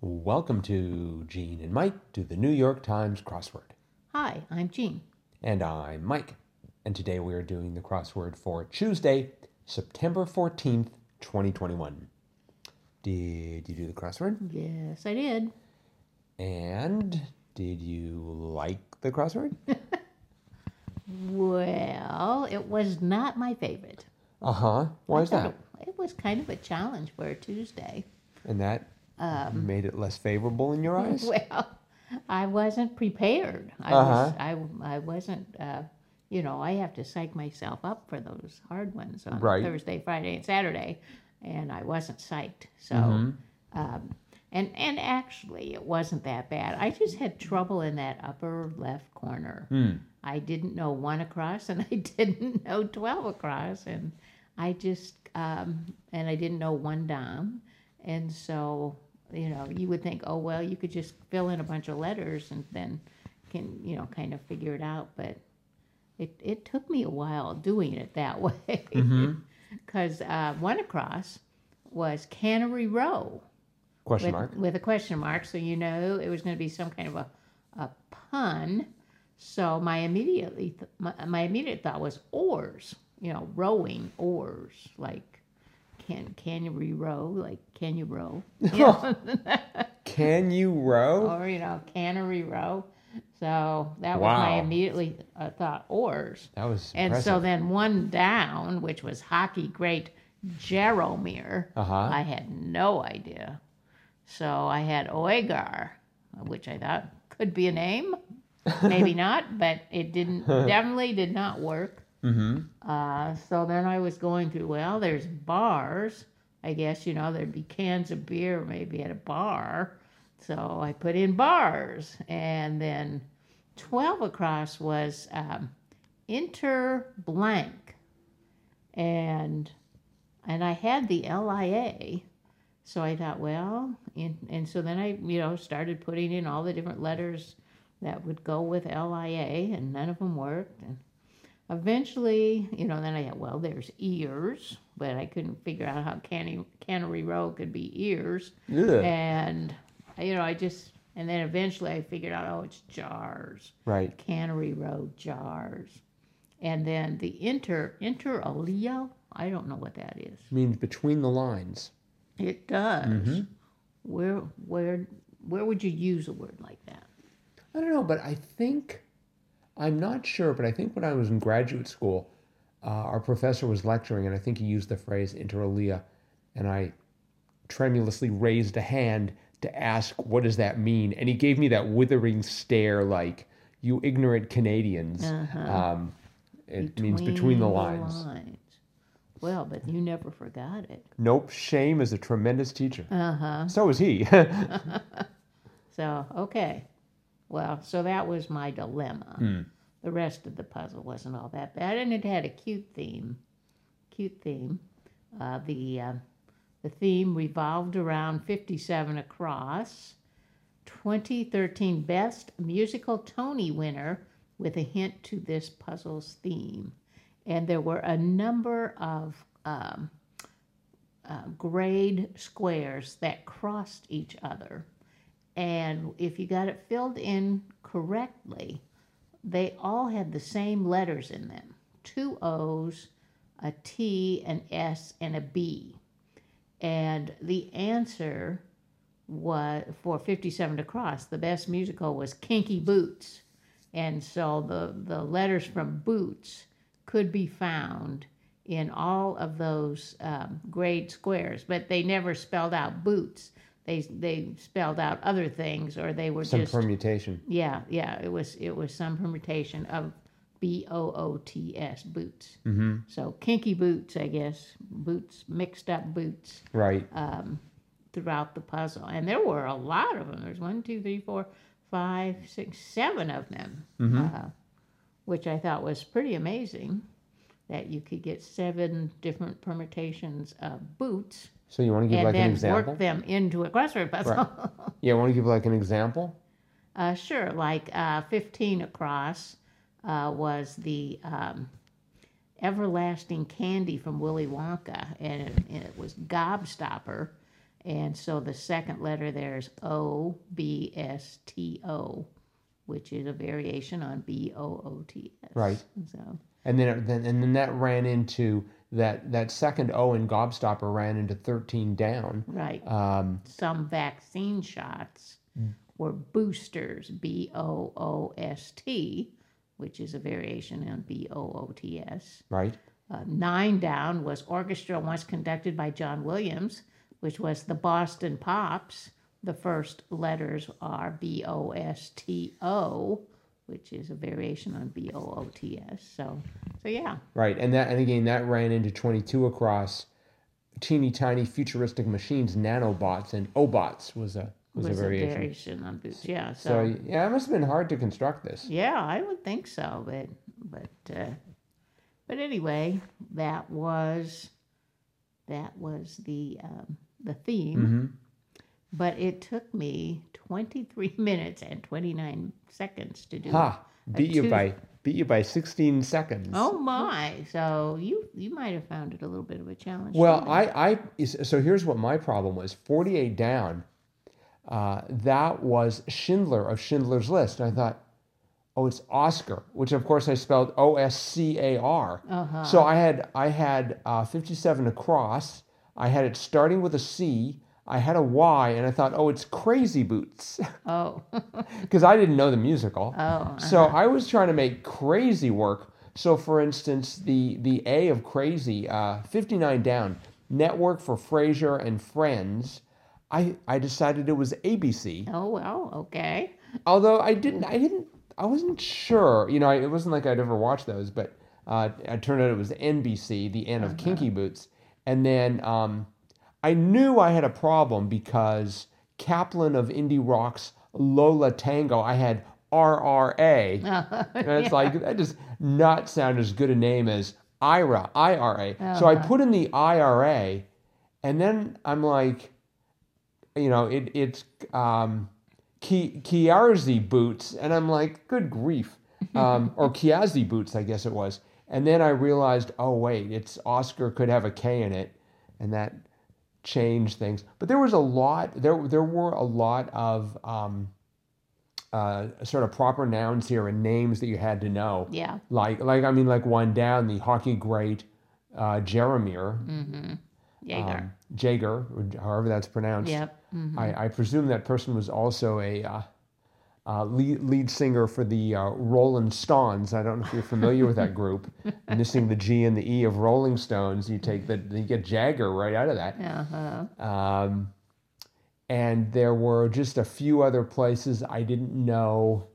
Welcome to Jean and Mike do the New York Times crossword. Hi, I'm Jean. And I'm Mike. And today we are doing the crossword for Tuesday, September 14th, 2021. Did you do the crossword? Yes, I did. And did you like the crossword? Well, it was not my favorite. Uh huh. Why is I thought that? It, it was kind of a challenge for a Tuesday. And that made it less favorable in your eyes? Well, I wasn't prepared. I Uh-huh. was. I, I wasn't. Uh, you know, I have to psych myself up for those hard ones on Right. Thursday, Friday, and Saturday, and I wasn't psyched. So, Mm-hmm. um, and and actually, it wasn't that bad. I just had trouble in that upper left corner. Hmm. I didn't know one across, and I didn't know twelve across, and I just um, and I didn't know one down, and so you know you would think, oh well, you could just fill in a bunch of letters and then can you know kind of figure it out, but it it took me a while doing it that way because uh, one across was Cannery Row Question with, mark. with a question mark, so you know it was going to be some kind of a, a pun. So my immediately th- my, my immediate thought was oars, you know, rowing oars, like can can you re-row, like can you row, you know? Can you row? or you know, cannery row. So that was my Wow. immediately uh, thought oars. That was And impressive. so then one down, which was hockey great Jaromir, Uh-huh. I had no idea. So I had Oegar, which I thought could be a name, maybe not, but it didn't. definitely did not work. Mm-hmm. Uh, so then I was going through. Well, there's bars. I guess you know there'd be cans of beer maybe at a bar. So I put in bars, and then twelve across was um, inter blank, and and I had the LIA. So I thought, well, in, and so then I, you know, started putting in all the different letters that would go with LIA, and none of them worked. And eventually, you know, then I thought, well, there's ears, but I couldn't figure out how Canny, Cannery Row could be ears. Yeah. And, you know, I just, and then eventually I figured out, oh, it's jars. Right. Cannery Row jars. And then the inter, inter alia, I don't know what that is. Means between the lines. It does. Mm-hmm. Where, where, where would you use a word like that? I don't know, but I think I'm not sure, but I think when I was in graduate school, uh, our professor was lecturing, and I think he used the phrase inter alia, and I tremulously raised a hand to ask, "What does that mean?" And he gave me that withering stare, like "You ignorant Canadians." Um, it means between the lines. lines. Well, but you never forgot it. Nope, shame is a tremendous teacher. Uh huh. So is he. So, okay. Well, so that was my dilemma. Hmm. The rest of the puzzle wasn't all that bad, and it had a cute theme. Cute theme. Uh, the uh, the theme revolved around 57 across. 2013 Best Musical Tony winner with a hint to this puzzle's theme. And there were a number of um, uh, grade squares that crossed each other. And if you got it filled in correctly, they all had the same letters in them two O's, a T, an S, and a B. And the answer was for 57 to cross, the best musical was Kinky Boots. And so the, the letters from Boots could be found in all of those um, grade squares, but they never spelled out boots. They, they spelled out other things, or they were Some just permutation. yeah, yeah. It was it was some permutation of B O O T S boots. Mm-hmm. So kinky boots, I guess, boots mixed up boots Right. um, throughout the puzzle, and there were a lot of them. There's one, two, three, four, five, six, seven of them, uh, which I thought was pretty amazing. That you could get seven different permutations of boots So you want to give like an then example? work them into a crossword puzzle. Yeah, want to give like an example? Uh, sure, like uh, 15 across uh, was the um, everlasting candy from Willy Wonka, and it, and it was Gobstopper. And so the second letter there is O B S T O, which is a variation on B O O T S. Right. So, And then, it- then and then that ran into that that second O in Gobstopper ran into thirteen down. right. Um, Some vaccine shots were boosters, B O O S T, which is a variation on B O O T S. right. Uh, nine down was orchestra once conducted by John Williams, which was the Boston Pops. The first letters are B O S T O, which is a variation on B O O T S. So, so yeah, Right, and that and again that ran into twenty two across. Teeny tiny futuristic machines, nanobots, and obots was a was, was a variation. variation on boots. Yeah, so so, yeah, it must have been hard to construct this. yeah, I would think so, but but uh, but anyway, that was that was the um, the theme. hmm but it took me 23 minutes and 29 seconds to do Ha! Beat you two- by beat you by sixteen seconds. oh my so you you might have found it a little bit of a challenge Well. I, I so here's what my problem was: forty-eight down. Uh, that was Schindler of Schindler's List. I thought, oh, it's Oscar, which of course I spelled O S C A R. uh-huh So I had I had uh, fifty-seven across. I had it starting with a C. I had a Y, and I thought, oh, it's Crazy Boots, oh because I didn't know the musical. oh So I was trying to make crazy work. So for instance, the the A of crazy, uh, 59 down, network for Frasier and Friends. I I decided it was ABC. oh well okay Although I didn't I didn't I wasn't sure. You know, I, it wasn't like I'd ever watched those, but uh, it turned out it was NBC, the N of Kinky Boots. And then um, I knew I had a problem because Kaplan of Indie Rock's Yo La Tengo, I had RRA. And it's like that does not sound as good a name as IRA, IRA. So I put in the IRA, and then I'm like, you know, it it's um, Ki- Kiarzi boots, and I'm like, good grief, um, or Kiazi boots, I guess it was. And then I realized, oh wait, it's Oscar could have a K in it, and that changed things. But there was a lot. There there were a lot of um, uh, sort of proper nouns here and names that you had to know. yeah Like like I mean, like one down, the hockey great uh, Jaromir mm-hmm Jagr. um, Jagr, or however that's pronounced. yep mhm. I, I presume that person was also a uh, uh, lead, lead singer for the uh, Rolling Stones. I don't know if you're familiar with that group. Missing the G and the E of Rolling Stones, you take the you get Jagger right out of that. uh-huh Um, and there were just a few other places I didn't know.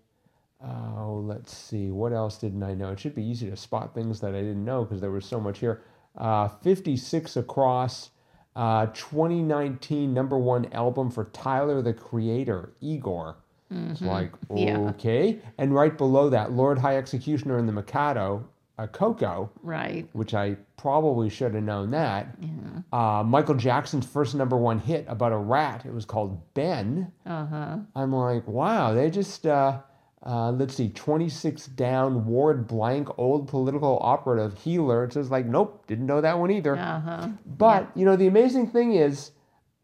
Oh, let's see. What else didn't I know? It should be easy to spot things that I didn't know because there was so much here. Uh, 56 across. Uh, 2019 number one album for Tyler the Creator, Igor. It's like, Yeah. okay. And right below that, Lord High Executioner in the Mikado, uh, Ko-Ko, right which I probably should have known that. yeah Uh, Michael Jackson's first number one hit about a rat. It was called Ben. uh-huh I'm like, wow, they just, uh, uh, let's see, 26 down, Ward Blank, old political operative heeler. It's says, like, nope, didn't know that one either. uh-huh But, you know, the amazing thing is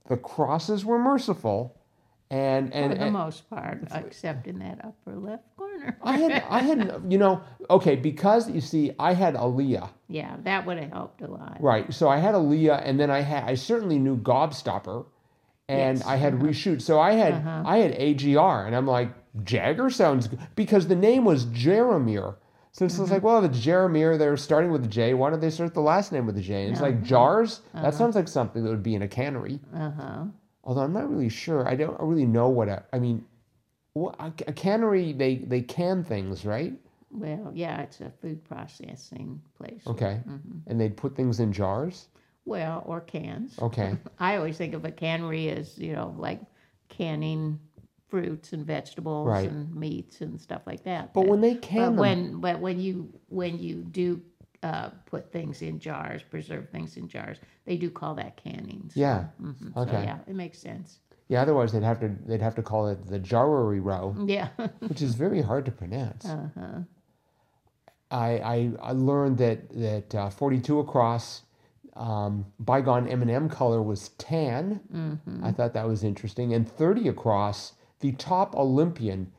the crosses were merciful. And, and, for the and most part except in that upper left corner I had, I had, you know, okay, because you see, I had Aaliyah. yeah that would have helped a lot Right. So I had Aaliyah, and then I had I certainly knew Gobstopper, and Yes, I had reshoot. So I had Uh-huh. I had AGR, and I'm like Jagger sounds good because the name was Jaromir. So it's Mm-hmm. like, well, if it's Jaromir, they're starting with a J. Why don't they start the last name with a J? And it's like jars. That sounds like something that would be in a cannery. uh-huh Although I'm not really sure. I don't really know what a. I mean, what, a, a cannery they they can things, right? well yeah it's a food processing place Okay. Mm-hmm. And they'd put things in jars. well or cans Okay. I always think of a cannery as, you know, like canning fruits and vegetables Right. and meats and stuff like that. But when they but can them, when but when you when you do uh, put things in jars, preserve things in jars, they do call that canning. So, yeah, mhm, okay. So yeah, it makes sense. Yeah, otherwise they'd have to they'd have to call it the jarrery row, Yeah. which is very hard to pronounce. uh-huh. I, I I learned that that uh, 42 across Um, bygone M&M color was tan. Mm-hmm. I thought that was interesting. And 30 across, the top Olympian.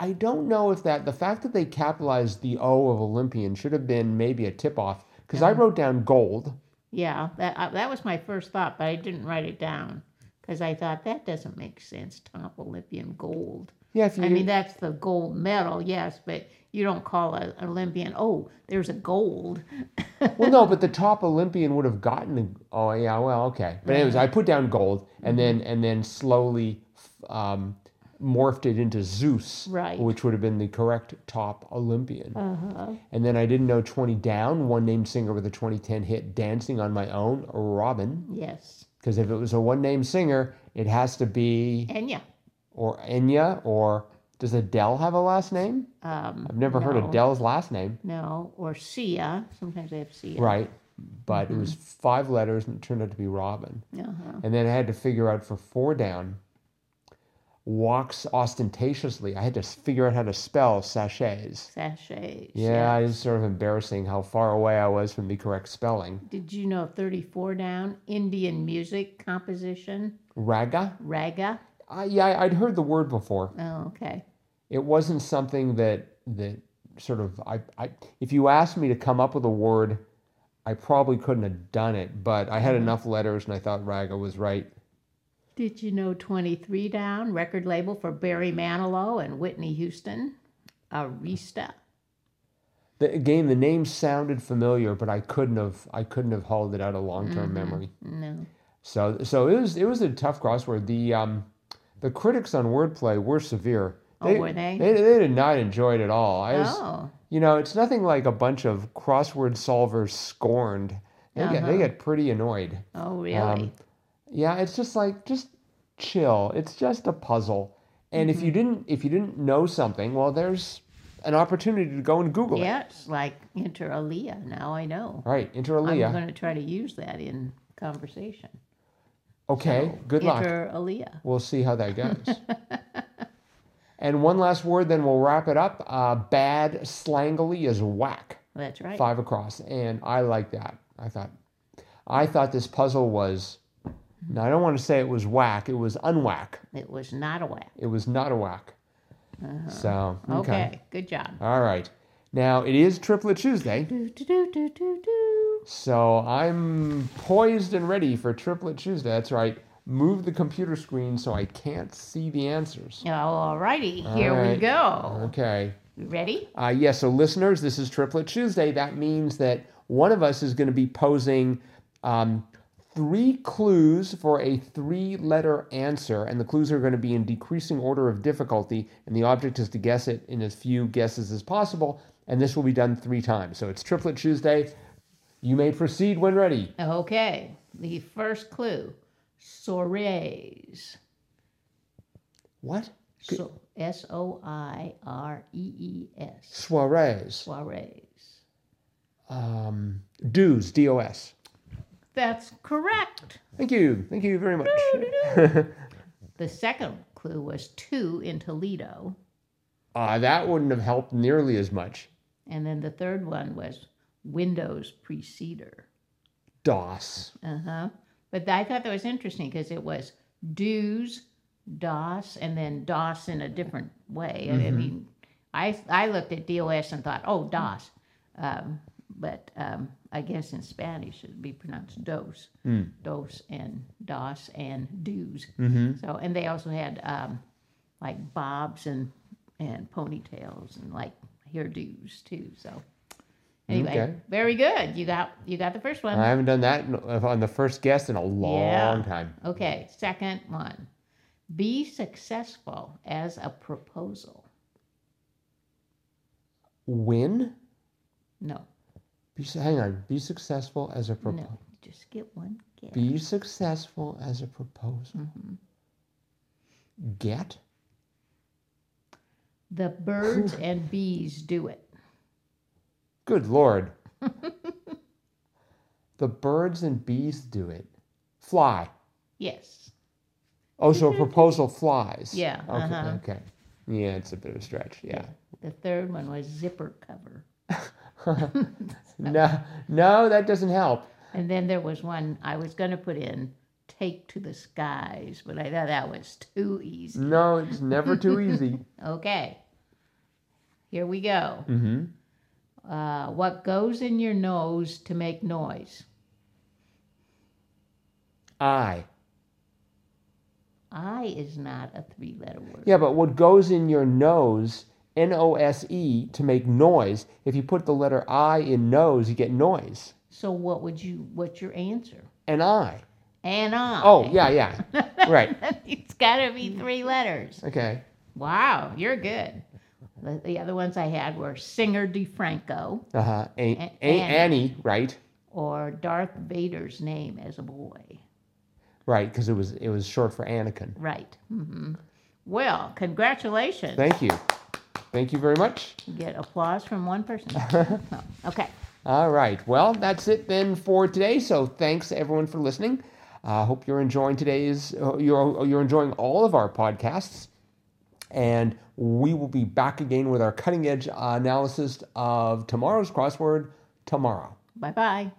I don't know if that, the fact that they capitalized the O of Olympian should have been maybe a tip off because I wrote down gold. Yeah, that uh, that was my first thought, but I didn't write it down because I thought that doesn't make sense. Top Olympian gold. Yeah, if you, I mean, that's the gold medal, yes, but you don't call an Olympian. Oh, there's a gold. well, no, but the top Olympian would have gotten. A, oh, yeah, well, okay. But anyways, I put down gold, and then and then slowly um, morphed it into Zeus, Right. which would have been the correct top Olympian. Uh-huh. And then I didn't know 20 down, one named singer with a 2010 hit, Dancing on My Own, Robyn. Yes, Because if it was a one name singer, it has to be Enya. or Enya or does Adele have a last name? Um, I've never heard Adele's last name. No, or Sia. Sometimes they have Sia. Right. But it Mm-hmm. was five letters and it turned out to be Robyn. Uh-huh. And then I had to figure out for four down, walks ostentatiously. I had to figure out how to spell sashays. Sashays. Yeah, it was sort of embarrassing how far away I was from the correct spelling. Did you know 34 down? Indian music composition, Raga? raga. Uh, yeah, I'd heard the word before. Oh, okay. It wasn't something that that sort of I, I if you asked me to come up with a word, I probably couldn't have done it, but I had enough letters and I thought raga was right. Did you know 23 down? Record label for Barry Manilow and Whitney Houston, Arista. The, again, the name sounded familiar, but I couldn't have I couldn't have hauled it out of long term memory. No. So so it was it was a tough crossword. The um the critics on wordplay were severe. Oh, were they? They, they did not enjoy it at all. I was, Oh, you know, it's nothing like a bunch of crossword solvers scorned. They get they Uh-huh. get pretty annoyed. oh, really? Um, yeah, it's just like just chill. It's just a puzzle. And if Mm-hmm. you didn't if you didn't know something, well, there's an opportunity to go and Google it. it's like inter alia. Now I know. Right, inter I'm going to try to use that in conversation. Okay, good luck. Inter alia. We'll see how that goes. and one last word, then we'll wrap it up. Uh, bad slangily is whack. That's right. Five across, and I like that. I thought, I thought this puzzle was. Now I don't want to say it was whack. It was unwhack. It was not a whack. It was not a whack. So Okay. okay. Good job. all right. Now it is Triplet Tuesday, Do, do, do, do, do, do. so I'm poised and ready for Triplet Tuesday. That's right. Move the computer screen so I can't see the answers. All righty. Here we go. Okay. You ready? Uh, yes, so listeners, this is Triplet Tuesday. That means that one of us is going to be posing um, three clues for a three letter answer, and the clues are going to be in decreasing order of difficulty, and the object is to guess it in as few guesses as possible, and this will be done three times. So it's Triplet Tuesday. You may proceed when ready. Okay. The first clue soirees. What? So, S O I R E E S. Soirees. Soirees. Um, DOS. D-O-S. That's correct. Thank you. Thank you very much. The second clue was two in Toledo. uh, that wouldn't have helped nearly as much. And then the third one was Windows Preceder. DOS. Uh huh. But I thought that was interesting because it was DOS, DOS, and then DOS in a different way. I- I mean, I I looked at DOS and thought, oh, DOS. Um, but um, I guess in Spanish it'd be pronounced DOS, DOS and DOS and DOS. Mm-hmm. So, and they also had um, like bobs and and ponytails and like hairdos too. So, anyway, Okay. very good. You got you got the first one. I haven't done that on the first guest in a long Yeah. time. Okay, second one. Be successful as a proposal. Win? No, Be, hang on. Be successful as a proposal. no, just get one Get. Be successful as a proposal. Mm-hmm. Get? The birds and bees do it. Good Lord. the birds and bees do it. Fly. Yes. Oh, so a proposal flies. Yeah, Okay. uh-huh. Okay. Yeah, it's a bit of a stretch. Yeah. The third one was zipper cover. no, no, that doesn't help. And then there was one I was going to put in take to the skies, but I thought that was too easy. No, it's never too easy. Okay. Here we go. Mm-hmm. Uh, what goes in your nose to make noise? I. I is not a three letter word. Yeah, but what goes in your nose, N O S E, to make noise, if you put the letter I in nose, you get noise. So what would you what's your answer? An I. And I. Oh, yeah, yeah. right. it's gotta be three letters. Okay. Wow, you're good. The, the other ones I had were Singer DiFranco Uh huh. A- A- Ani. Ani, right? or Darth Vader's name as a boy. Right, because it was it was short for Anakin. Right. hmm Well, congratulations. Thank you. Thank you very much. You get applause from one person. Oh, okay. All right. Well, that's it then for today. So thanks everyone for listening. I uh, hope you're enjoying today's. Uh, you're you're enjoying all of our podcasts, and we will be back again with our cutting edge analysis of tomorrow's crossword tomorrow. Bye bye.